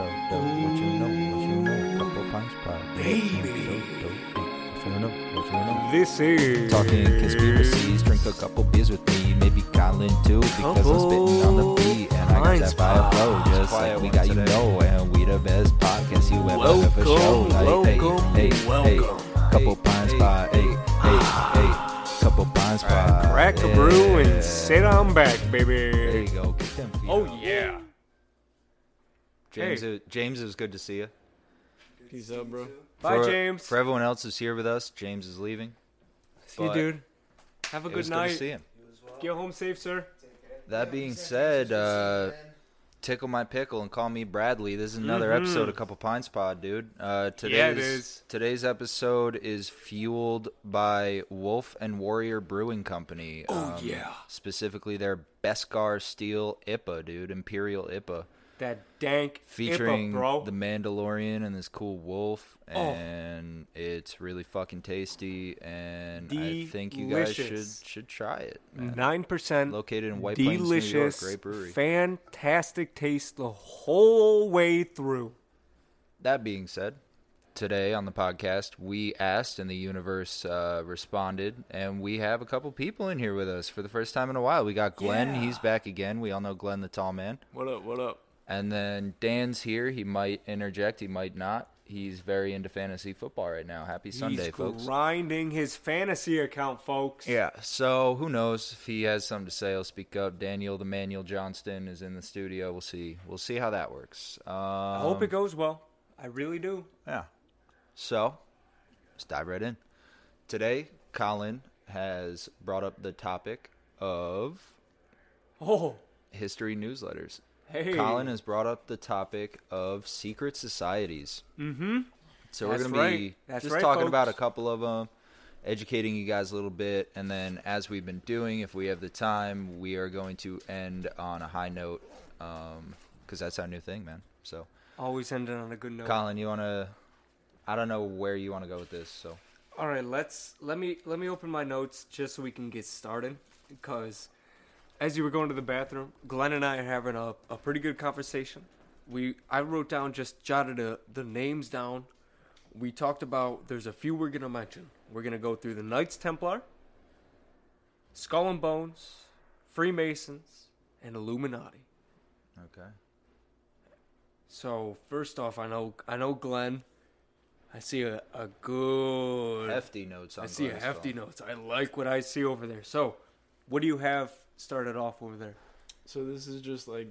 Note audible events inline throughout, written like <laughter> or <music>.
What you know? What you know? Couple pints pod. Baby. So dope. What you know? What you know? This is Talking conspiracies, drink a couple beers with me, maybe Colin too, because I'm spitting on the beat and I got that fire flow, just like we got you know, and we the best podcast you ever for show. Welcome, Like, welcome, hey, hey, welcome. hey, couple pints pod, hey, hey, hey, couple pints pod. crack a brew and sit on back, baby. There you go. James, Hey. it, James, it was good to see you. Peace out, bro. Bye, For- James. For everyone else who's here with us, James is leaving. See you, dude. Have a It good was good to night. see him. Get home safe, sir. That being said, uh, tickle my pickle and call me Bradley. This is another Mhm. episode of Couple Pints Pod, dude. Uh, today's, Yeah, it is. Today's episode is fueled by Wolf and Warrior Brewing Company. Oh, um, yeah. Specifically their Beskar Steel IPA, dude. Imperial IPA. That dank Featuring IPA, bro. the Mandalorian and this cool wolf. Oh. And it's really fucking tasty. And I think you guys should should try it. Nine percent. Located in White Plains, New York. Delicious, Great brewery. fantastic taste the whole way through. That being said, today on the podcast, we asked and the universe uh, responded, and we have a couple people in here with us for the first time in a while. We got Glenn, Yeah. he's back again. We all know Glenn, the tall man. What up? What up? And then Dan's here. He might interject, he might not. He's very into fantasy football right now. Happy Sunday, He's folks. grinding his fantasy account, folks. Yeah, so who knows if he has something to say? He'll speak up. Daniel, the Manuel Johnston, is in the studio. We'll see. We'll see how that works. Um, I hope it goes well. I really do. Yeah. So, let's dive right in. Today, Colin has brought up the topic of Oh, history newsletters. Hey. Colin has brought up the topic of secret societies. Mm-hmm. So That's we're going to be. That's just right, talking about a couple of them, educating you guys a little bit, and then as we've been doing, if we have the time, we are going to end on a high note because that's our new thing, man. So, Always ending on a good note. Colin, you want to? I don't know where you want to go with this, so. All right, let's let me let me open my notes just so we can get started. Because as you were going to the bathroom, Glenn and I are having a, a pretty good conversation. We I wrote down just jotted the the names down. We talked about there's a few we're gonna mention. We're gonna go through the Knights Templar, Skull and Bones, Freemasons, and Illuminati. Okay. So first off, I know I know Glenn. I see a, a good Hefty notes on I see a hefty phone. notes. I like what I see over there. So, what do you have started off over there? So this is just like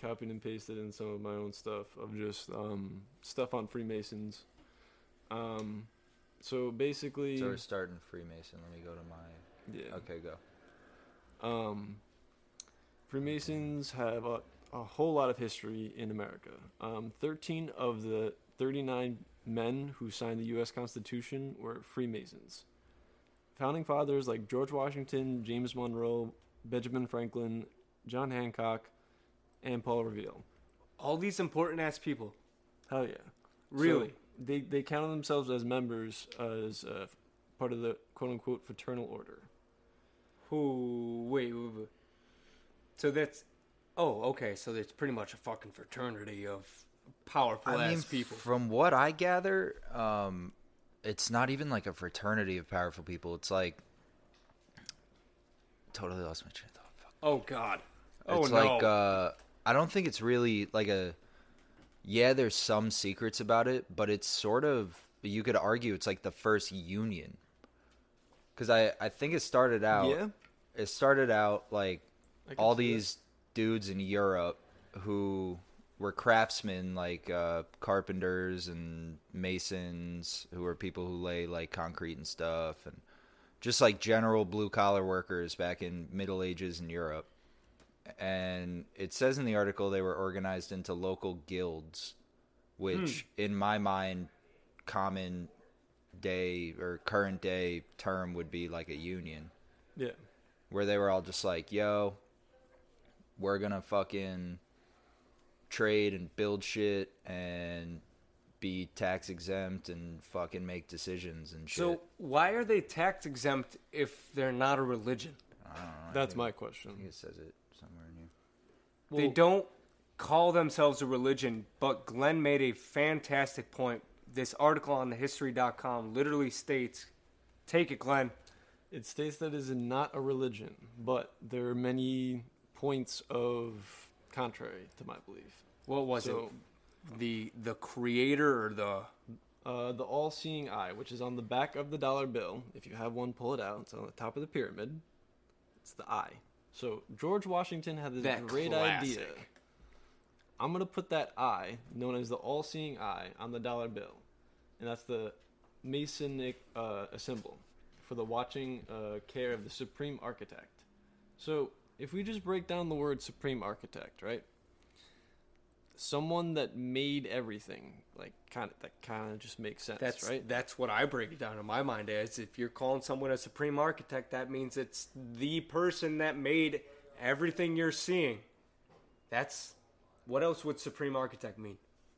copied and pasted in some of my own stuff of just um, stuff on Freemasons. Um, so basically, So we're starting Freemason. Let me go to my. yeah. Okay, go. Um, Freemasons have a, a whole lot of history in America. Um, 13 of the 39 men who signed the U.S. Constitution were Freemasons. Founding fathers like George Washington, James Monroe, Benjamin Franklin, John Hancock, and Paul Revere. All these important ass people. Hell yeah. Really? So they, they counted themselves as members, as uh, part of the quote unquote fraternal order. Who? Wait, wait, wait. So that's. Oh, okay. So it's pretty much a fucking fraternity of powerful I mean, ass people. from what I gather, um, it's not even like a fraternity of powerful people. It's like totally lost my train of thought. Fuck. oh God. Oh it's no. like uh, I don't think it's really like a. Yeah, there's some secrets about it, but it's sort of you could argue it's like the first union. Because I I think it started out. Yeah. It started out like all that. these dudes in Europe who were craftsmen like uh, carpenters and masons who were people who lay like concrete and stuff and just like general blue collar workers back in middle ages in Europe. And it says in the article they were organized into local guilds which hmm. in my mind common day or current day term would be like a union. Yeah. where they were all just like, "Yo, we're gonna fucking trade and build shit and be tax exempt and fucking make decisions and shit." so why are they tax exempt if they're not a religion? I don't know, I That's think- my I question. think it says it somewhere in here. they don't call themselves a religion, but Glenn made a fantastic point. This article on thehistory.com literally states, take it, Glenn. It states that it is not a religion, but there are many points of contrary to my belief. What was So- it? The the creator or the Uh, the all-seeing eye, which is on the back of the dollar bill. If you have one, pull it out. It's on the top of the pyramid. It's the eye. So George Washington had this That great classic. idea. I'm gonna put that eye, known as the all-seeing eye, on the dollar bill, and that's the Masonic uh, symbol for the watching uh, care of the supreme architect. So if we just break down the word supreme architect, right? Someone that made everything, like kind of that kind of just makes sense, that's right? that's what I break it down in my mind as. If you're calling someone a supreme architect, that means it's the person that made everything you're seeing. That's what else would supreme architect mean?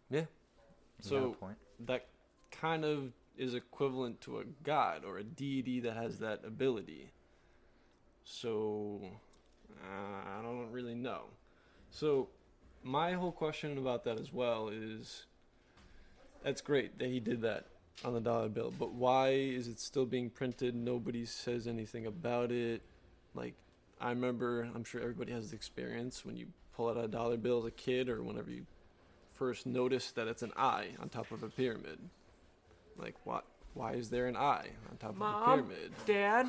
Yeah. You got a So point. that kind of is equivalent to a god or a deity that has that ability. So uh, I don't really know. So my whole question about that as well is that's great that he did that on the dollar bill, but why is it still being printed? Nobody says anything about it. Like I remember, I'm sure everybody has the experience when you pull out a dollar bill as a kid or whenever you first notice that it's an eye on top of a pyramid. Like what? Why is there an eye on top of a pyramid? Dad,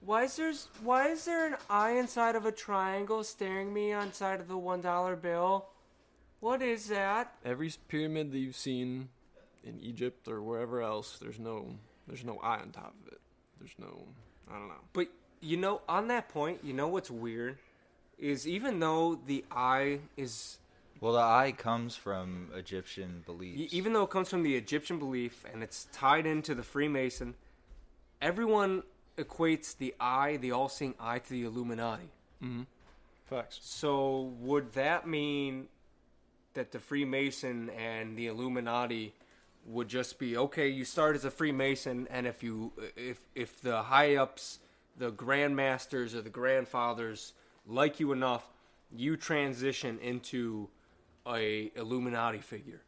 why is there why is there an eye inside of a triangle staring me on side of the one dollar bill? What is that? Every pyramid that you've seen in Egypt or wherever else, there's no there's no eye on top of it. There's no I don't know. But you know, on that point, you know what's weird is even though the eye is Well, the eye comes from Egyptian y- beliefs. even though it comes from the Egyptian belief and it's tied into the Freemason, everyone equates the eye, the all-seeing eye, to the Illuminati. Mm-hmm. Facts. So would that mean that the Freemason and the Illuminati would just be okay? You start as a Freemason, and if you if if the high ups, the grandmasters or the grandfathers like you enough, you transition into a Illuminati figure.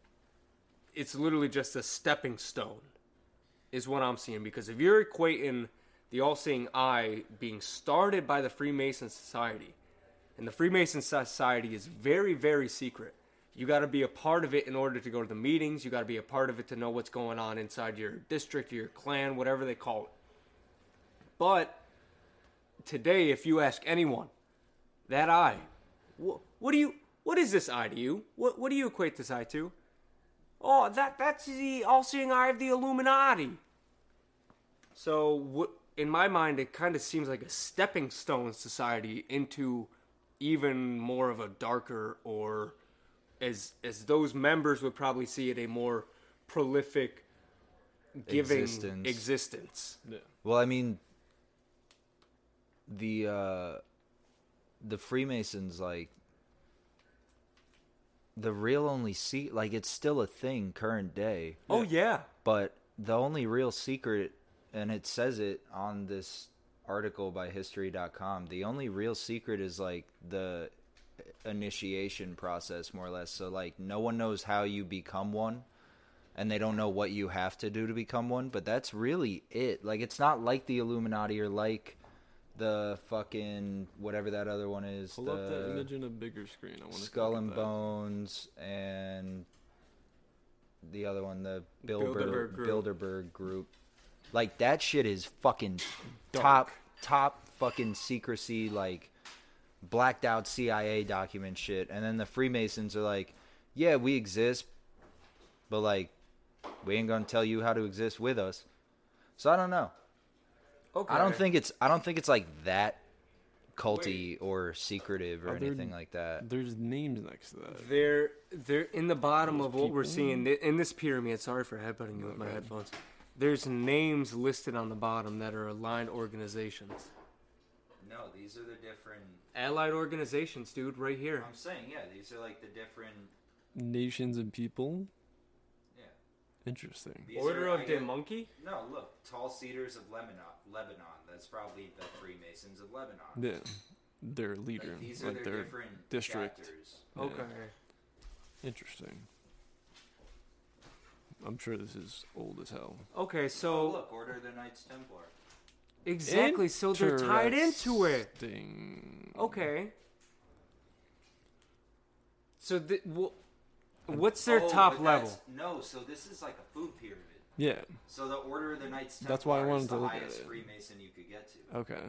It's literally just a stepping stone, is what I'm seeing. Because if you're equating the all-seeing eye being started by the Freemason Society, and the Freemason Society is very, very secret. You got to be a part of it in order to go to the meetings. You got to be a part of it to know what's going on inside your district, your clan, whatever they call it. But today, if you ask anyone, that eye, what, do you, what is this eye to you? What, what do you equate this eye to? Oh, that that's the all-seeing eye of the Illuminati. So, in my mind, it kind of seems like a stepping stone society into even more of a darker, or as as those members would probably see it, a more prolific giving Existence. existence. Yeah. Well, I mean, the uh, the Freemasons like the real only see like it's still a thing current day, Oh yeah, but the only real secret, and it says it on this article by History.com. The only real secret is like the initiation process, more or less. So like, no one knows how you become one and they don't know what you have to do to become one, but that's really it. Like it's not like the Illuminati or like the fucking whatever that other one is. Pull up that image in a bigger screen. I want to Skull and Bones and the other one, the Bilderberg, Bilderberg group. Bilderberg group. Like that shit is fucking Dark. top top fucking secrecy like blacked out CIA document shit. And then the Freemasons are like, yeah, we exist, but like we ain't gonna tell you how to exist with us. So I don't know. okay. I don't think it's I don't think it's like that culty or secretive or there- anything like that. There's names next to that. They're they're in the bottom Those of what we're seeing in this pyramid. Sorry for headbutting you with my headphones. There's names listed on the bottom that are aligned organizations. No, these are the different. Allied organizations, dude, right here. I'm saying, yeah, these are like the different. Nations and people. Yeah. Interesting. These Order are, of I the get- Monkey. No, look, tall cedars of Lebanon. Lebanon. That's probably the Freemasons of Lebanon. Yeah. Their leader, Like, these are like their their different district. Yeah. Okay. Interesting. I'm sure this is old as hell. Okay, so oh, look, Order of the Knights Templar. Exactly, so they're tied into it. Interesting. Okay. So the, wh- what's their Oh, top but level? that's- No, so this is like a food pyramid. Yeah. So the Order of the Knights Templar That's why I wanted is to the look at highest it. Freemason you could get to. Okay.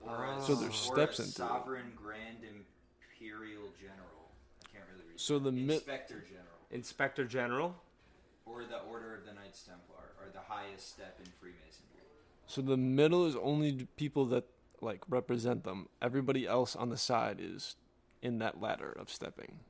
Or a, So there's or steps a into it. Sovereign Grand Imperial General. I can't really read. So the mi- Inspector General. Inspector General. Or the Order of the Knights Templar are the highest step in Freemasonry. So the middle is only people that like represent them. Everybody else on the side is in that ladder of stepping.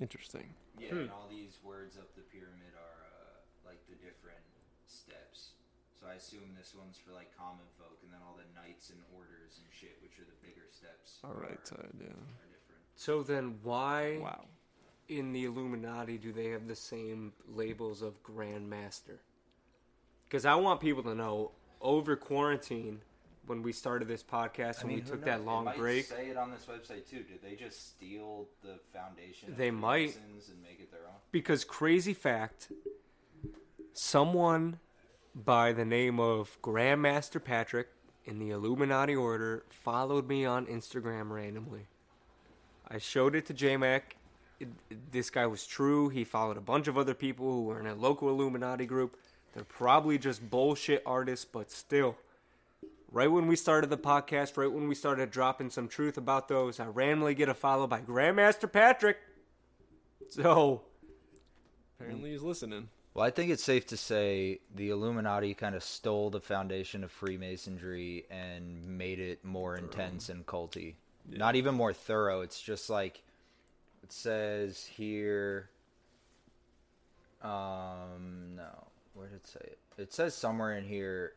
Interesting. Yeah, Hmm. and all these words up the pyramid are uh, like the different steps. So I assume this one's for like common folk, and then all the knights and orders and shit, which are the bigger steps. All right are, side, yeah. are different. So then why Wow. in the Illuminati do they have the same labels of Grand Master? Because I want people to know over quarantine when we started this podcast and we took knows? that They long might break. Say it on this website too. Did they just steal the foundation? They might. And make it their own. Because crazy fact, someone by the name of Grandmaster Patrick in the Illuminati Order followed me on Instagram randomly. I showed it to JMac. It- this guy was true. He followed a bunch of other people who were in a local Illuminati group. They're probably just bullshit artists, but still. Right when we started the podcast, right when we started dropping some truth about those, I randomly get a follow by Grandmaster Patrick. So, Apparently he's listening. Well, I think it's safe to say the Illuminati kind of stole the foundation of Freemasonry and made it more intense and culty. Not even more thorough. It's just like it says here. Um, no, where did it say it? It says somewhere in here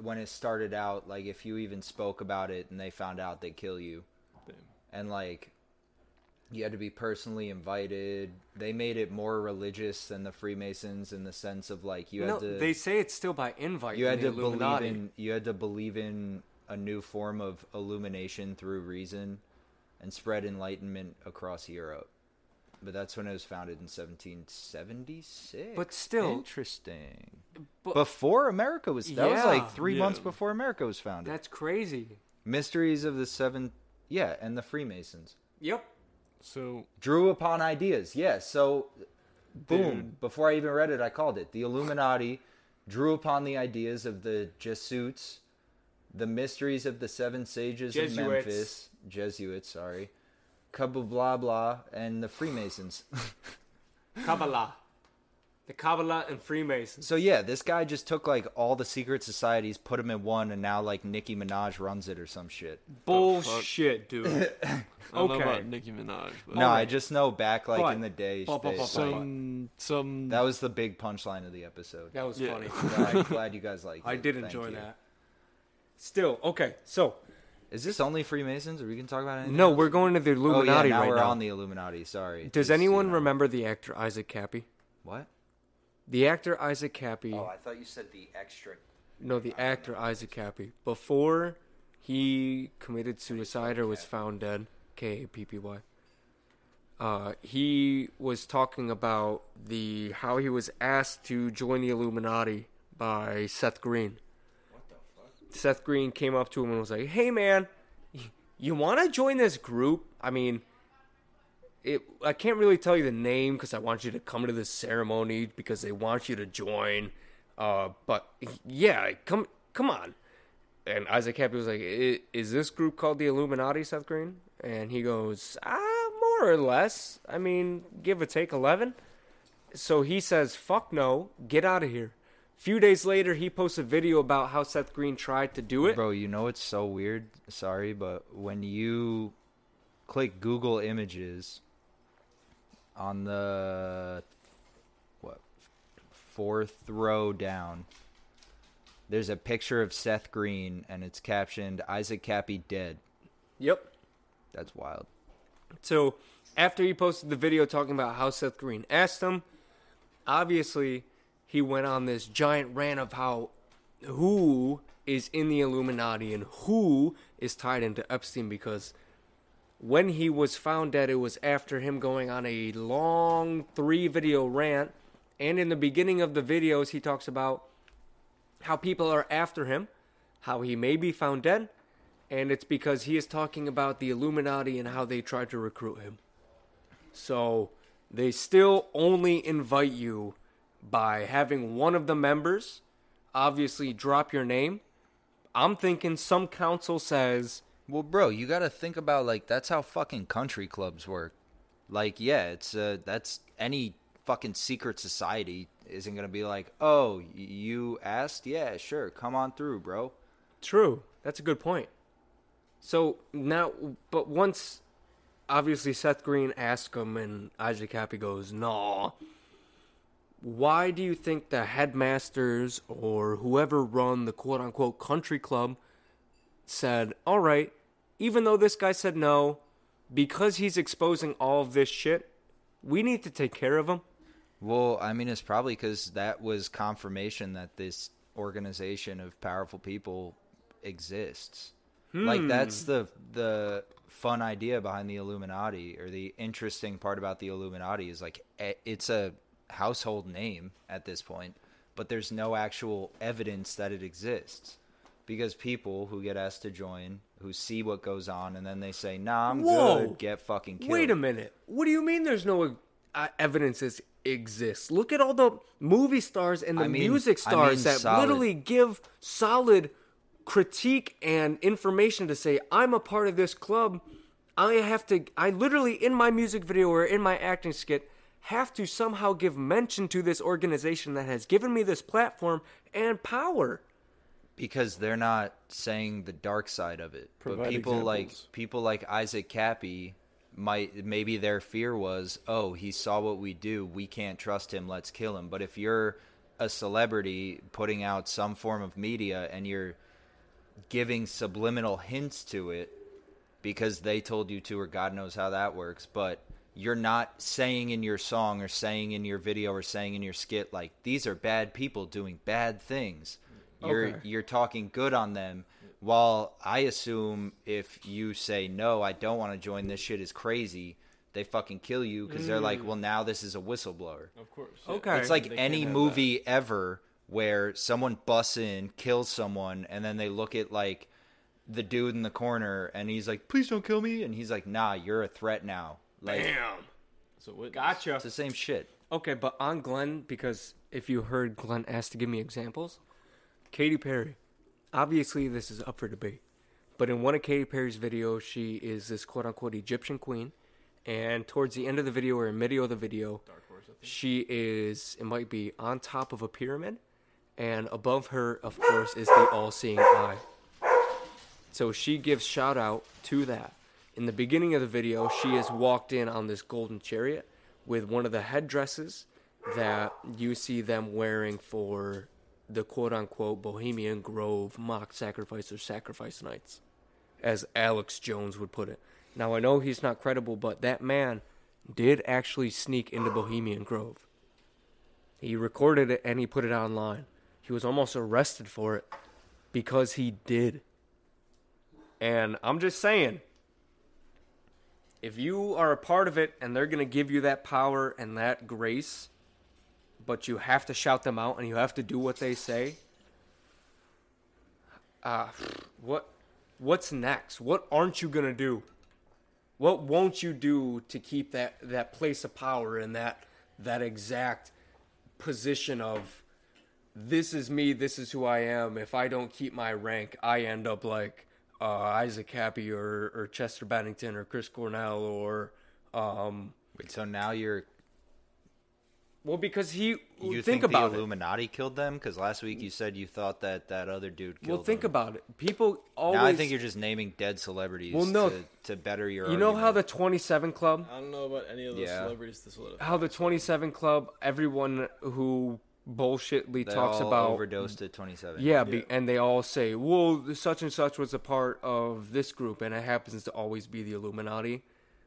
when it started out, like if you even spoke about it and they found out, they kill you Damn. and like you had to be personally invited. They made it more religious than the Freemasons in the sense of like you no, had to they say it's still by invite. you had to believe in you had to believe in a new form of illumination through reason and spread enlightenment across Europe. But that's when it was founded in 1776. But still- interesting. But- before America was that was like 3 Yeah. months before America was founded. That's crazy. Mysteries of the Seven Yeah, and the Freemasons Yep. So drew upon ideas. Yes. So, boom. Dude. Before I even read it, I called it. The Illuminati drew upon the ideas of the Jesuits, the mysteries of the seven sages Jesuits. of Memphis, Jesuits, sorry, Kabba blah blah, and the Freemasons. <laughs> Kabbalah. The Kabbalah and Freemasons. so yeah, this guy just took like all the secret societies, put them in one, and now like Nicki Minaj runs it or some shit. Bullshit, dude. <laughs> I don't know Okay. about Nicki Minaj, but No, I just know back like But- in the day. but- but- they- but- like, some some that was the big punchline of the episode. That was Yeah. funny. I'm glad you guys like. I it. did Thank enjoy you. that. Still, okay. So, Is this only Freemasons, or we can talk about anything? no, else? we're going to the Oh Illuminati yeah, now right we're now. on the Illuminati. Sorry. Does Just, you anyone know. remember the actor Isaac Kappy? what? The actor Isaac Kappy. Oh, I thought you said the extra. No, the actor Isaac Kappy. Before he committed suicide or was found dead, K A P P Y. Uh, he was talking about the how he was asked to join the Illuminati by Seth Green. Seth Green came up to him and was like, "Hey, man, you want to join this group? I mean, it. I can't really tell you the name because I want you to come to this ceremony because they want you to join. Uh, but yeah, come, come on." And Isaac Kappy was like, "I- "Is this group called the Illuminati, Seth Green?" And he goes, "Ah, more or less. I mean, give or take eleven. So he says, "Fuck no, get out of here." Few days later, he posts a video about how Seth Green tried to do it. Bro, you know it's so weird. Sorry, but when you click Google Images on the what fourth row down, there's a picture of Seth Green, and it's captioned "Isaac Kappy dead." Yep. That's wild. So after he posted the video talking about how Seth Green asked him, obviously he went on this giant rant of how who is in the Illuminati and who is tied into Epstein because when he was found dead, it was after him going on a long three video rant. And in the beginning of the videos, he talks about how people are after him, how he may be found dead, and it's because he is talking about the Illuminati and how they tried to recruit him. So they still only invite you by having one of the members obviously drop your name. I'm thinking some council says, Well, bro, you got to think about like that's how fucking country clubs work. Like, yeah, it's uh that's any fucking secret society isn't going to be like, "Oh, you asked? Yeah, sure. Come on through, bro." True. That's a good point. So now, but once obviously Seth Green asked him and Isaac Kappy goes, nah. Why do you think the headmasters or whoever run the quote unquote country club said, all right, even though this guy said no, because he's exposing all of this shit, we need to take care of him? Well, I mean, it's probably because that was confirmation that this organization of powerful people exists. Like hmm. that's the the fun idea behind the Illuminati, or the interesting part about the Illuminati is like it's a household name at this point, but there's no actual evidence that it exists. Because people who get asked to join, who see what goes on, and then they say, "Nah, I'm Whoa. good," get fucking killed. Wait a minute. What do you mean there's no uh, evidence this exists? Look at all the movie stars and the I mean- music I stars mean that solid. literally give solid critique and information to say, I'm a part of this club. I have to, I literally, in my music video or in my acting skit, have to somehow give mention to this organization that has given me this platform and power. because they're not saying the dark side of it. but Provide people like people like Isaac Kappy might maybe their fear was, "Oh, he saw what we do. We can't trust him. Let's kill him." But if you're a celebrity putting out some form of media and you're giving subliminal hints to it because they told you to or God knows how that works, but you're not saying in your song or saying in your video or saying in your skit like these are bad people doing bad things. You're Okay. you're talking good on them while I assume if you say no, I don't want to join this shit is crazy, they fucking kill you because they're like, mm. well now this is a whistleblower. Of course. Okay. It's like They any have movie ever where someone busts in, kills someone, and then they look at like the dude in the corner and he's like, "Please don't kill me," and he's like, "Nah, you're a threat now." Like Bam. So witness. Gotcha. it's the same shit. Okay, but on Glenn, because if you heard Glenn asked to give me examples, Katy Perry. Obviously, this is up for debate. But in one of Katy Perry's videos, she is this quote unquote Egyptian queen. And towards the end of the video or in middle of the video, she is, it might be on top of a pyramid. And above her, of course, is the all seeing eye. So she gives shout out to that. In the beginning of the video, she has walked in on this golden chariot with one of the headdresses that you see them wearing for the quote unquote Bohemian Grove mock sacrifice or sacrifice nights, as Alex Jones would put it. Now, I know he's not credible, but that man did actually sneak into Bohemian Grove. He recorded it and he put it online. He was almost arrested for it because he did. And I'm just saying, if you are a part of it and they're going to give you that power and that grace, but you have to shout them out and you have to do what they say, uh, what what's next? What aren't you going to do? What won't you do to keep that, that place of power and that that exact position of this is me, this is who I am. If I don't keep my rank, I end up like uh, Isaac Kappy or, or Chester Bennington or Chris Cornell or um, Wait, so now you're well because he you think, think, about the it. Illuminati killed them? Because last week you said you thought that that other dude killed Well, think them. about it. People always. Now I think you're just naming dead celebrities Well, no. to, to better your. You know how the 27 Club, I don't know about any of those Yeah. celebrities to solidify. how the 27 Club, everyone who bullshitly They talks all about overdosed at 27. Yeah, Be, and they all say, "Well, such and such was a part of this group," and it happens to always be the Illuminati.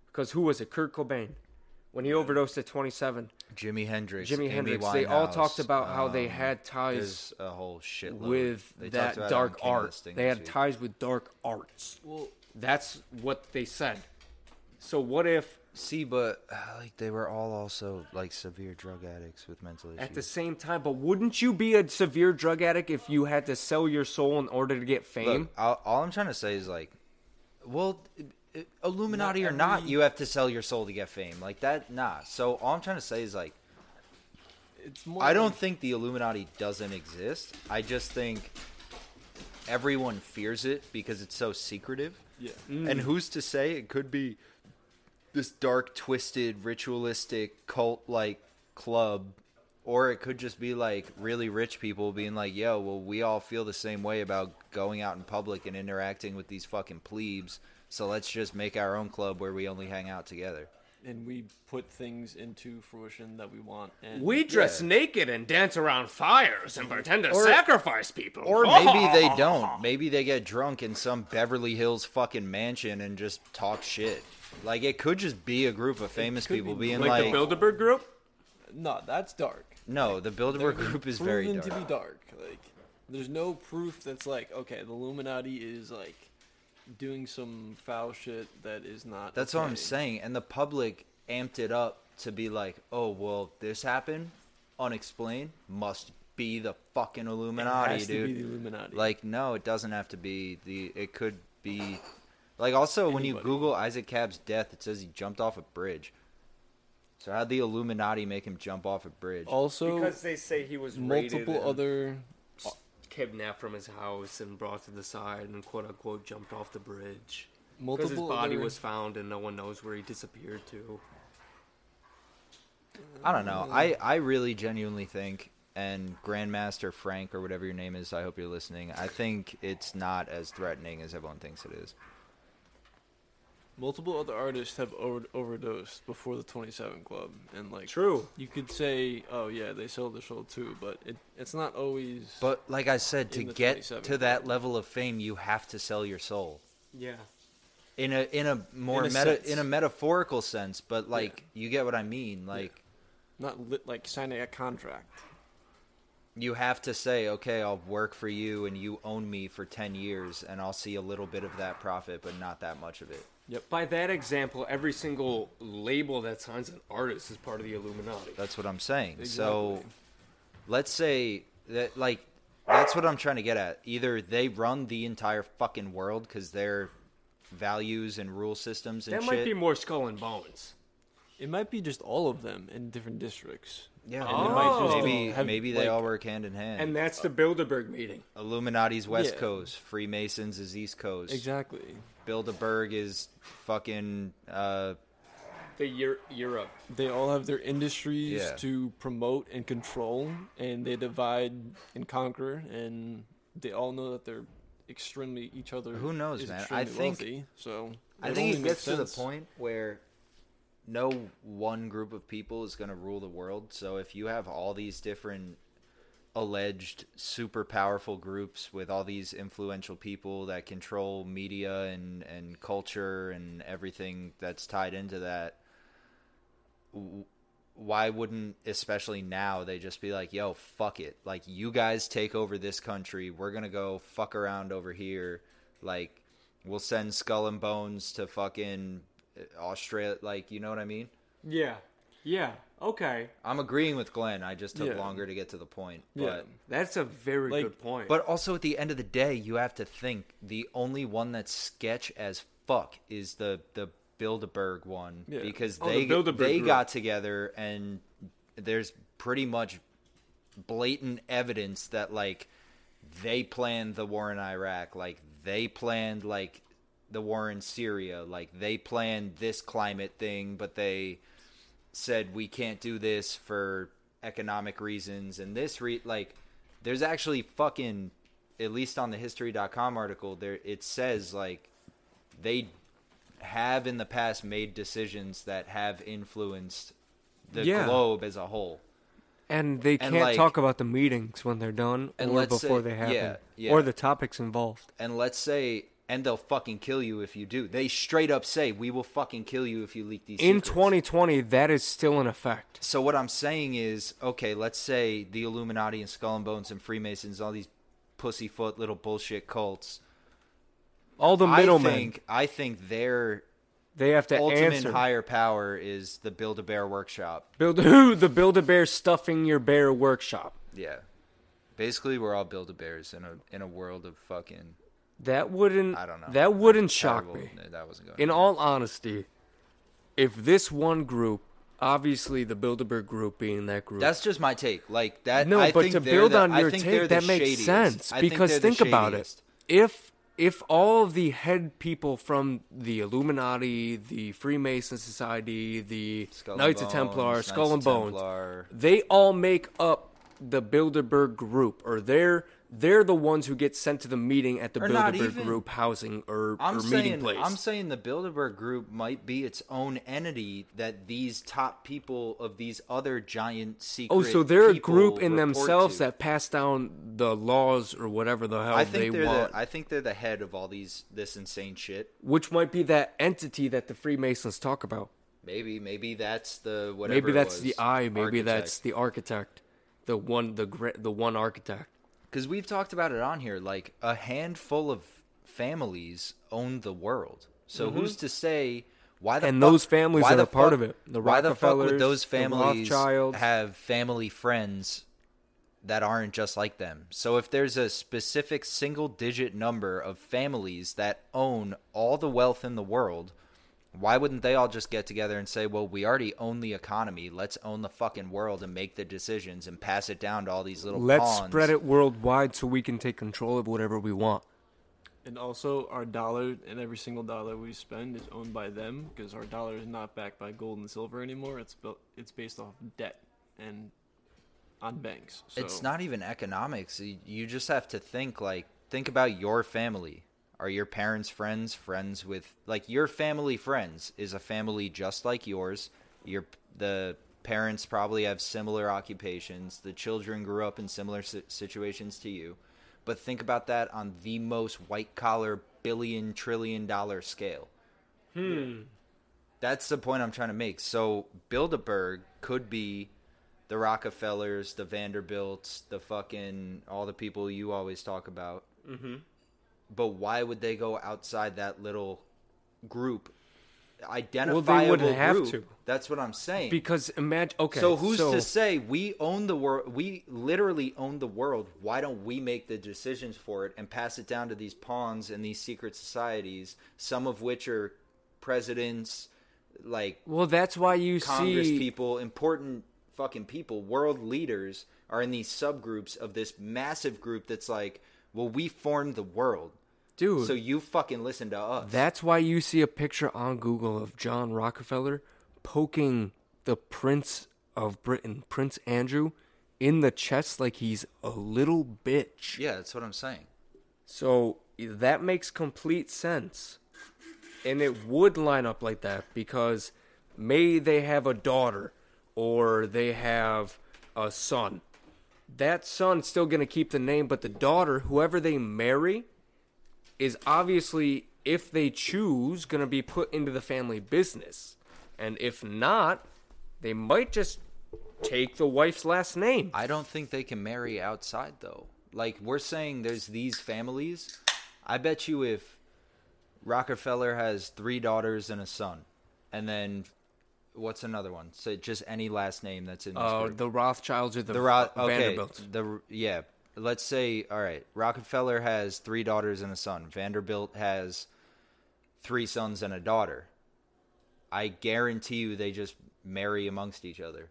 Because who was it? Kurt Cobain, when he overdosed at 27. Jimi Hendrix, Jimi Amy Hendrix. They all talked about how they um, had ties a whole shitload. with They that talked about it on dark King art. They had week. ties with dark arts. Well, That's what they said. So what if See, but uh, like they were all also like severe drug addicts with mental issues. at the same time? But wouldn't you be a severe drug addict if you had to sell your soul in order to get fame? Look, all, all I'm trying to say is like, well, it- it- Illuminati Not or not, you have to sell your soul to get fame. Like that, nah. So all I'm trying to say is like, It's more. I don't like- think the Illuminati doesn't exist. I just think everyone fears it because it's so secretive. Yeah. And mm. who's to say it could be this dark, twisted, ritualistic, cult like club, or it could just be like really rich people being like, yo, well, we all feel the same way about going out in public and interacting with these fucking plebes, so let's just make our own club where we only hang out together. And we put things into fruition that we want. And we dress Yeah. naked and dance around fires and pretend to Or- sacrifice people. Or maybe they <laughs> don't. Maybe they get drunk in some Beverly Hills fucking mansion and just talk shit. Like it could just be a group of famous people be being like, like, the Bilderberg group. No, that's dark. no, the Bilderberg They're group is very proven dark. to be dark. Like, there's no proof that's like, okay, the Illuminati is like doing some foul shit that is not. That's what I'm saying. And the public amped it up to be like, oh, well, this happened unexplained. Must be the fucking It Illuminati, has to dude. be the Illuminati. Like, no, it doesn't have to be the. It could be. Like, also, when you Google Isaac Cab's death, it says he jumped off a bridge. So how'd the Illuminati make him jump off a bridge? also because they say he was multiple raided and other. Kidnapped from his house and brought to the side and quote unquote jumped off the bridge. Because Multiple his body other, was found and no one knows where he disappeared to. I don't know. I, I really genuinely think, and Grandmaster Frank or whatever your name is, I hope you're listening. I think it's not as threatening as everyone thinks it is. Multiple other artists have over- overdosed before the 27 Club, and like True. you could say, oh yeah, they sold their soul too, but it, it's not always. But like I said, to In the get 27 to that level of fame, you have to sell your soul. Yeah. In a in a more In a meta sense. in a metaphorical sense, but like you get what I mean. Like not lit, like signing a contract. you have to say, okay, I'll work for you, and you own me for ten years, and I'll see a little bit of that profit, but not that much of it. By that example, every single label that signs an artist is part of the Illuminati. That's what I'm saying. So let's say that like that's what I'm trying to get at. Either they run the entire fucking world because their values and rule systems and That shit. might be more skull and bones. It might be just all of them in different districts. yeah, And it might just maybe have, maybe they like- all work hand in hand. And that's the Bilderberg meeting. Illuminati's West Yeah. Coast, Freemasons is East Coast. Exactly. Bilderberg is fucking uh, The Eur- Europe. They all have their industries Yeah. to promote and control, and they divide and conquer, and they all know that they're extremely each other. Who knows, is man? I extremely think- wealthy, so. I it think only it makes gets to the sense. point where no one group of people is going to rule the world. So if you have all these different alleged super powerful groups with all these influential people that control media and and culture and everything that's tied into that why wouldn't especially now they just be like yo fuck it. Like you guys take over this country. We're gonna go fuck around over here. Like we'll send skull and bones to fucking australia like you know what i mean Yeah. Yeah. Okay. i'm agreeing with glenn i just took Yeah. longer to get to the point Yeah. but That's a very Like- good point. but also at the end of the day you have to think the only one that's sketch as fuck is the the bilderberg one Yeah. because Oh, they Bilderberg they group. got together and there's pretty much blatant evidence that like they planned the war in Iraq, like they planned like the war in Syria, like they planned this climate thing, but they said we can't do this for economic reasons and this re like there's actually fucking at least on the history.com article there it says like they have in the past made decisions that have influenced the Yeah. globe as a whole. and they and, can't like- talk about the meetings when they're done And or before say- they happen yeah, yeah. or the topics involved. And let's say and they'll fucking kill you if you do. They straight up say we will fucking kill you if you leak these In secrets." 2020, that is still in effect. So what I'm saying is, okay, let's say the Illuminati and Skull and Bones and Freemasons, all these pussyfoot little bullshit cults. All the I middlemen. think I think their They have to ultimate answer. higher power is the Build a Bear workshop. Build <laughs> who the Build a Bear stuffing your bear workshop. Yeah. Basically, we're all Build a Bears in a in a world of fucking. That wouldn't. I don't know. That wouldn't shock terrible- me. That wasn't going. In all honesty, if this one group, obviously the Bilderberg group being that group, That's just my take. Like that. no, I but think to build the- on your take, that makes shadiest. sense I think because they're think about it. If if all of the head people from the Illuminati, the Freemason Society, the Skull Knights of Templar, Skull and Bones, Templar. they all make up the Bilderberg group, or they're they're the ones who get sent to the meeting at the Or Bilderberg even- group housing or, I'm or saying, meeting place. I'm saying the Bilderberg Group might be its own entity that these top people of these other giant secret. oh, so they're a group in themselves to. that pass down the laws or whatever the hell I they think they're want. the. I think they're the head of all these this insane shit. which might be that entity that the Freemasons talk about. Maybe, maybe that's the whatever. maybe that's was, the eye. Maybe architect. that's the architect, the one, the the one architect. Because we've talked about it on here. Like a handful of families own the world. So who's to say why the Mm-hmm. And fuck- those families why are the a part of it. The why the fuck would those families have family friends that aren't just like them? So if there's a specific single digit number of families that own all the wealth in the world. Why wouldn't they all just get together and say, "Well, we already own the economy. Let's own the fucking world and make the decisions and pass it down to all these little Let's pawns." spread it worldwide so we can take control of whatever we want. And also, our dollar and every single dollar we spend is owned by them because our dollar is not backed by gold and silver anymore. It's built. It's based off debt and on banks. So It's not even economics. You- You just have to think like think about your family. Are your parents friends? Friends with like your family friends is a family just like yours. Your the parents probably have similar occupations. The children grew up in similar si- situations to you. But think about that on the most white collar billion trillion dollar scale. Hmm. That's the point I'm trying to make. So Bilderberg could be the Rockefellers, the Vanderbilts, the fucking all the people you always talk about. Mm-hmm. But why would they go outside that little group? Identifiable Well, they wouldn't have group. to. That's what I'm saying. Because imagine. Okay. so who's so, to say we own the world? We literally own the world. Why don't we make the decisions for it and pass it down to these pawns and these secret societies? Some of which are presidents, like Well, that's why you Congress see. people, important fucking people, world leaders are in these subgroups of this massive group that's like, well, we formed the world. Dude, So you fucking listen to us. That's why you see a picture on Google of John Rockefeller poking the Prince of Britain, Prince Andrew, in the chest like he's a little bitch. yeah, that's what I'm saying. So that makes complete sense. And it would line up like that because may they have a daughter or they have a son. That son's still going to keep the name, but the daughter, whoever they marry, is obviously, if they choose, going to be put into the family business. And if not, they might just take the wife's last name. I don't think they can marry outside though. Like we're saying there's these families. I bet you if Rockefeller has 3 daughters and a son and then what's another one? So just any last name that's in this Uh, the Rothschilds or the, the Ro- okay, Vanderbilts. the yeah. Let's say all right, Rockefeller has 3 daughters and a son. Vanderbilt has 3 sons and a daughter. I guarantee you they just marry amongst each other.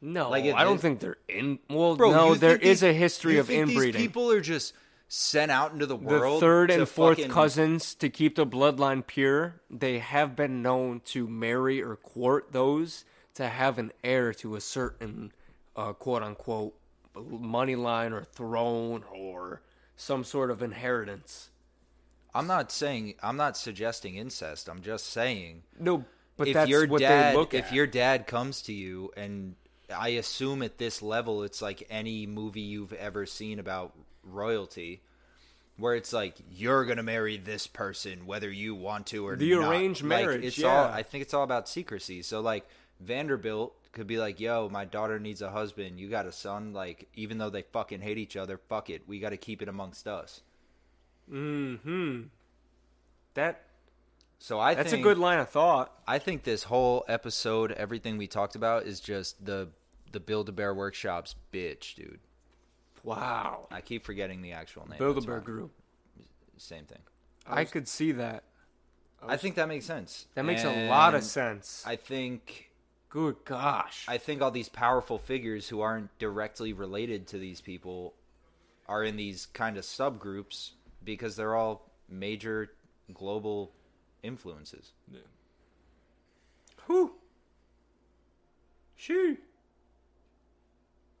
No, Like, if I don't think they're in. Well, Bro, no, there is these- a history of inbreeding. These people are just sent out into the the world. third and fourth fucking- cousins to keep the bloodline pure. They have been known to marry or court those to have an heir to a certain uh, quote unquote money line or throne or some sort of inheritance. I'm not saying I'm not suggesting incest. I'm just saying No, but if that's your what dad they look if your dad comes to you and I assume at this level it's like any movie you've ever seen about royalty where it's like you're going to marry this person whether you want to or The not. arranged Like, marriage, it's yeah. all I think it's all about secrecy. So like Vanderbilt could be like, "Yo, my daughter needs a husband. You got a son. Like, even though they fucking hate each other, fuck it. We got to keep it amongst us." Hmm. That So I That's think a good line of thought. I think this whole episode, everything we talked about, is just the the Build a Bear Workshop's bitch, dude. Wow. I keep forgetting the actual name. Build a Bear. Group. Same thing. I, was- could see that. I think that makes sense. That makes a lot of sense. I think Good gosh. I think all these powerful figures who aren't directly related to these people are in these kind of subgroups because they're all major global influences. Yeah. Whew. She.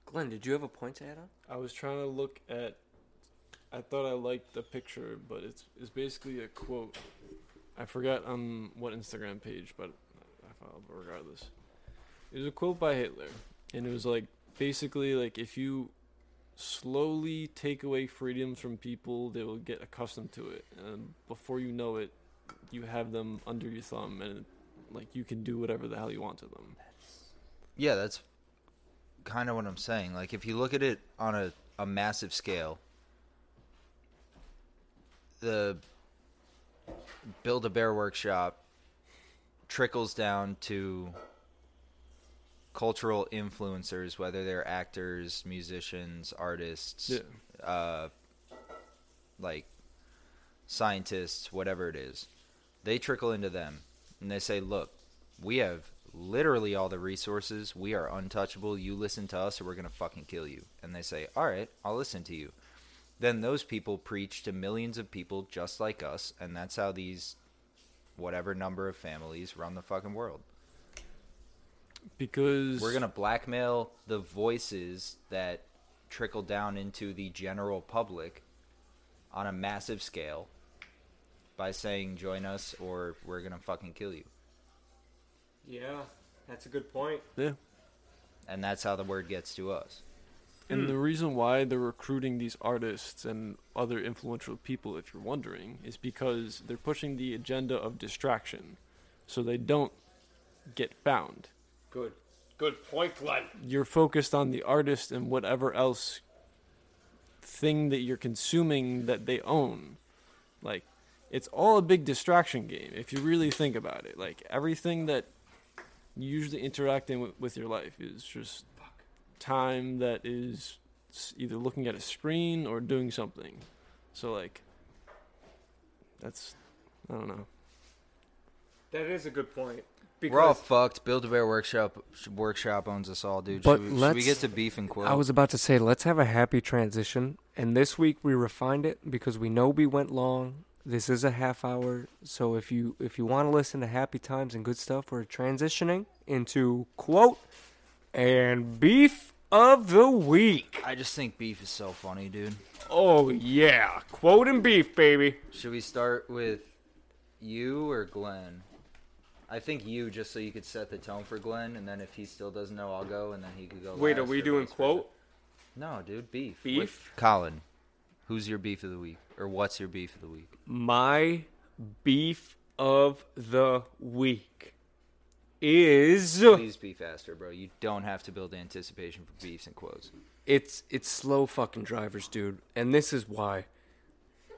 Glenn, did you have a point to add on? I was trying to look at. I thought I liked the picture, but it's it's basically a quote. I forgot on what Instagram page, but I followed regardless. It was a quote by Hitler, and it was like basically like if you slowly take away freedoms from people, they will get accustomed to it, and before you know it, you have them under your thumb, and like you can do whatever the hell you want to them. Yeah, that's kind of what I'm saying. Like if you look at it on a, a massive scale, the Build a Bear workshop trickles down to cultural influencers, whether they're actors, musicians, artists, Yeah. uh, like scientists, whatever it is. They trickle into them and they say, "Look, we have literally all the resources. We are untouchable. You listen to us, or we're gonna fucking kill you." And they say, "All right, I'll listen to you." Then those people preach to millions of people just like us, and that's how these whatever number of families run the fucking world. Because We're gonna blackmail the voices that trickle down into the general public on a massive scale by saying join us or we're gonna fucking kill you. Yeah, that's a good point. yeah. And that's how the word gets to us. And hmm. the reason why they're recruiting these artists and other influential people, if you're wondering, is because they're pushing the agenda of distraction so they don't get found. Good. Good point, Glenn. You're focused on the artist and whatever else thing that you're consuming that they own. Like, it's all a big distraction game if you really think about it. Like, everything that you usually interact in with, with your life is just time that is either looking at a screen or doing something. So, like, that's, I don't know. That is a good point. We're all fucked. Build a Bear Workshop Workshop owns us all, dude. But should, we, should we let's- get to beef and quote? I was about to say, let's have a happy transition. And this week we refined it because we know we went long. This is a half hour, so if you if you want to listen to happy times and good stuff, we're transitioning into quote and beef of the week. I just think beef is so funny, dude. Oh yeah, quote and beef, baby. Should we start with you or Glenn? I think you, just so you could set the tone for Glenn, and then if he still doesn't know, I'll go, and then he could go. Wait, are last we or doing vice versa. quote? No, dude, beef. Beef? Colin, who's your beef of the week, or what's your beef of the week? My beef of the week is Please be faster, bro. You don't have to build anticipation for beefs and quotes. it's it's slow fucking drivers, dude. And this is why.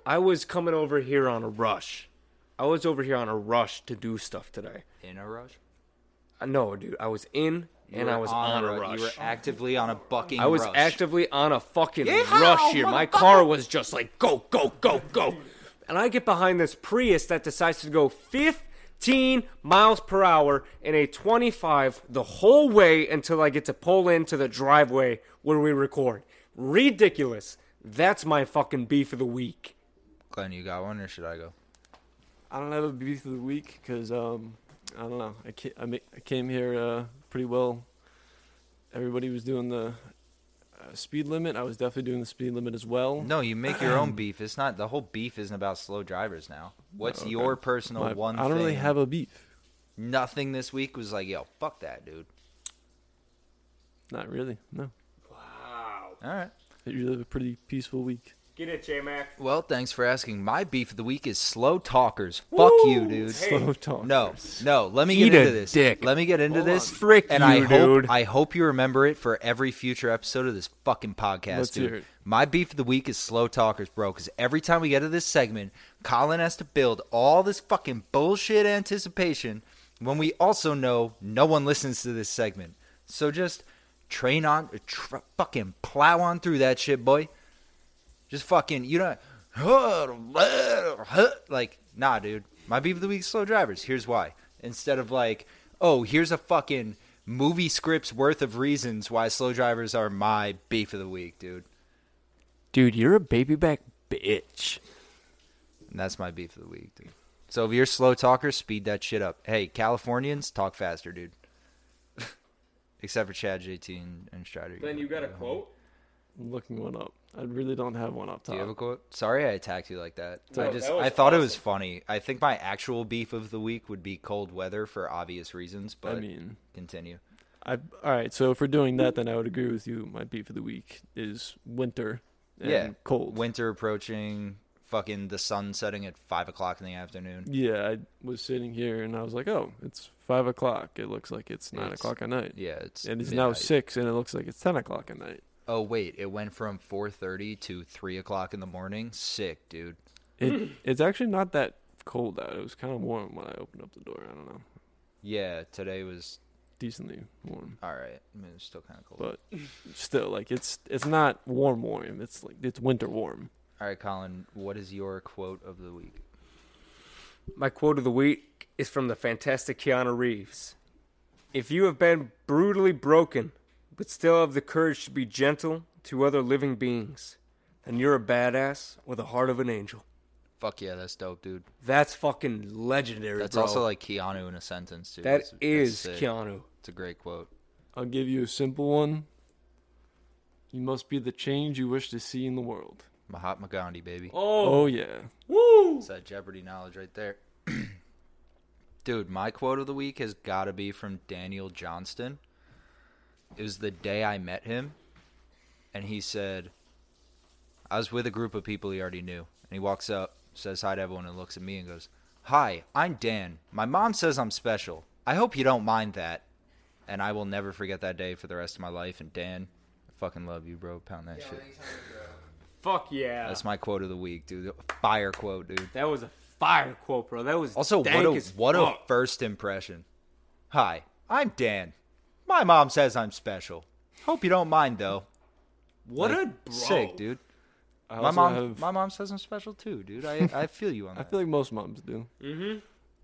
I was coming over here on a rush. I was over here on a rush to do stuff today. In a rush? Uh, No, dude, I was in You and were I was on, a ru- rush. You were actively on a bucking. I was rush. actively on a fucking Yeehaw, rush here. My car was just like go, go, go, go. And I get behind this Prius that decides to go 15 miles per hour in a 25 the whole way until I get to pull into the driveway where we record. Ridiculous. That's my fucking beef of the week. Glenn, you got one, or should I go? I don't have a beef of the week because um, I don't know. I came, I, ma- I came here uh, pretty well. Everybody was doing the uh, speed limit. I was definitely doing the speed limit as well. No, you make your own <clears throat> beef. It's not the whole beef isn't about slow drivers now. What's okay. your personal My- one? I don't really have a beef. nothing this week. Was like, yo, fuck that, dude. Not really. No. Wow. All right. You have a pretty peaceful week. Get it, J Mac. Well, thanks for asking. My beef of the week is slow talkers. Fuck you, dude. Hey. Slow talk. No, no. Let me Eat get a into this. dick. Let me get into Hold this. on. Frick and you, I hope dude. I hope you remember it for every future episode of this fucking podcast, Let's dude. hear it. My beef of the week is slow talkers, bro. Because every time we get to this segment, Colin has to build all this fucking bullshit anticipation when we also know no one listens to this segment. So just train on, tr- fucking plow on through that shit, boy. Just fucking, you know, <laughs> like, nah, dude. My beef of the week is slow drivers. Here's why. Instead of like, oh, here's a fucking movie script's worth of reasons why slow drivers are my beef of the week, dude. Dude, you're a baby back bitch. And that's my beef of the week, dude. So if you're a slow talker, speed that shit up. Hey, Californians, talk faster, dude. <laughs> Except for Chad, JT, and, and Strider. Then you got a quote? I'm looking one up. I really don't have one Do top. you have a quote? Sorry, I attacked you like that. I just that I thought it was funny. I think my actual beef of the week would be cold weather for obvious reasons, but I mean, continue. I all right. So if we're doing that, then I would agree with you. My beef of the week is winter and Yeah. cold. Winter approaching, fucking the sun setting at five o'clock in the afternoon. Yeah, I was sitting here and I was like, oh, it's five o'clock. It looks like it's nine It's- o'clock at night. Yeah, it's And it's now six, and it looks like it's ten o'clock at night. Oh wait, it went from four thirty to three o'clock in the morning. Sick, dude. It it's actually not that cold out. It was kind of warm when I opened up the door. I don't know, Yeah, today was decently warm, all right. I mean, it's still kind of cold. but still, like it's it's not warm warm. It's like it's winter warm. all right, Colin, what is your quote of the week? My quote of the week is from the fantastic Keanu Reeves. If you have been brutally broken, but still have the courage to be gentle to other living beings, then you're a badass with a heart of an angel. Fuck yeah, that's dope, dude. That's fucking legendary, That's bro. also like Keanu in a sentence too. that That's- that's is sick. Keanu. It's a great quote. I'll give you a simple one. You must be the change you wish to see in the world. Mahatma Gandhi, baby. Oh, oh yeah. woo! It's that Jeopardy knowledge right there. <clears throat> Dude, my quote of the week has got to be from Daniel Johnston. It was the day I met him, and he said, I was with a group of people he already knew. And he walks up, says hi to everyone, and looks at me and goes, Hi, I'm Dan. My mom says I'm special. I hope you don't mind that. And I will never forget that day for the rest of my life. And Dan, I fucking love you, bro. Pound that shit. Fuck yeah. That's my quote of the week, dude. Fire quote, dude. that was a fire quote, bro. That was Also, dank what a as what a first impression. Hi, I'm Dan. My mom says I'm special. Hope you don't mind though. what Like, a bro. sick, dude. I My mom, have- my mom says I'm special too, dude. I, I feel you on <laughs> that. I feel like most moms do. Mm-hmm.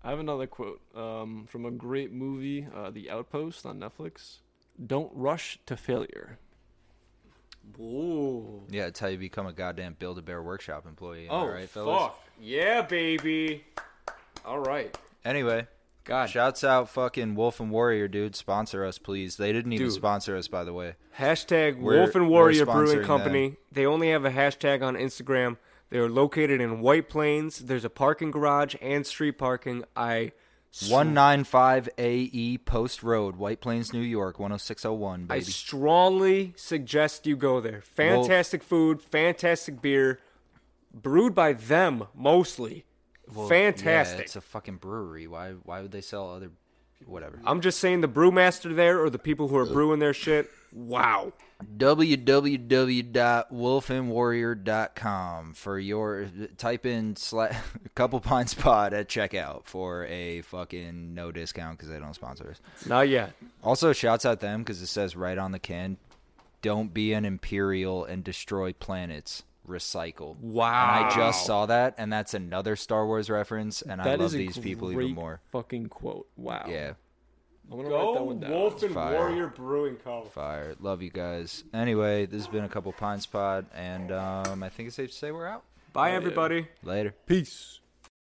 I have another quote um, from a great movie, uh, The Outpost on Netflix. Don't rush to failure. Ooh. yeah, it's how you become a goddamn Build a Bear Workshop employee. Am Oh, I right, fellas? fuck. Yeah, baby. All right. Anyway, God. shouts out fucking Wolf and Warrior, dude. Sponsor us, please. They didn't even Dude. sponsor us, by the way. Hashtag We're- Wolf and we're Warrior sponsoring Brewing Company. They only have a hashtag on Instagram. They are located in White Plains. There's a parking garage and street parking. I 195 AE Post Road, White Plains, New York, 10601, I baby. strongly suggest you go there. Fantastic food, fantastic beer, brewed by them mostly. Well, fantastic. Yeah, it's a fucking brewery. Why why would they sell other whatever? I'm just saying the brewmaster there or the people who are brewing their shit. Wow. www.wolfandwarrior.com for your type in sla- <laughs> couple pints pod at checkout for a fucking no discount because they don't sponsor us. Not yet. Also, shouts out them because it says right on the can, "Don't be an imperial and destroy planets. Recycle." Wow. And I just saw that, and that's another Star Wars reference, and I love is a these people even more. Fucking quote. Wow. Yeah, I'm gonna write that Go one down. Wolf and Fire. Warrior Brewing Co. fire. Love you guys. Anyway, this has been a couple pints pod, and um, I think it's safe to say we're out. Bye, yeah. everybody. Later. Peace.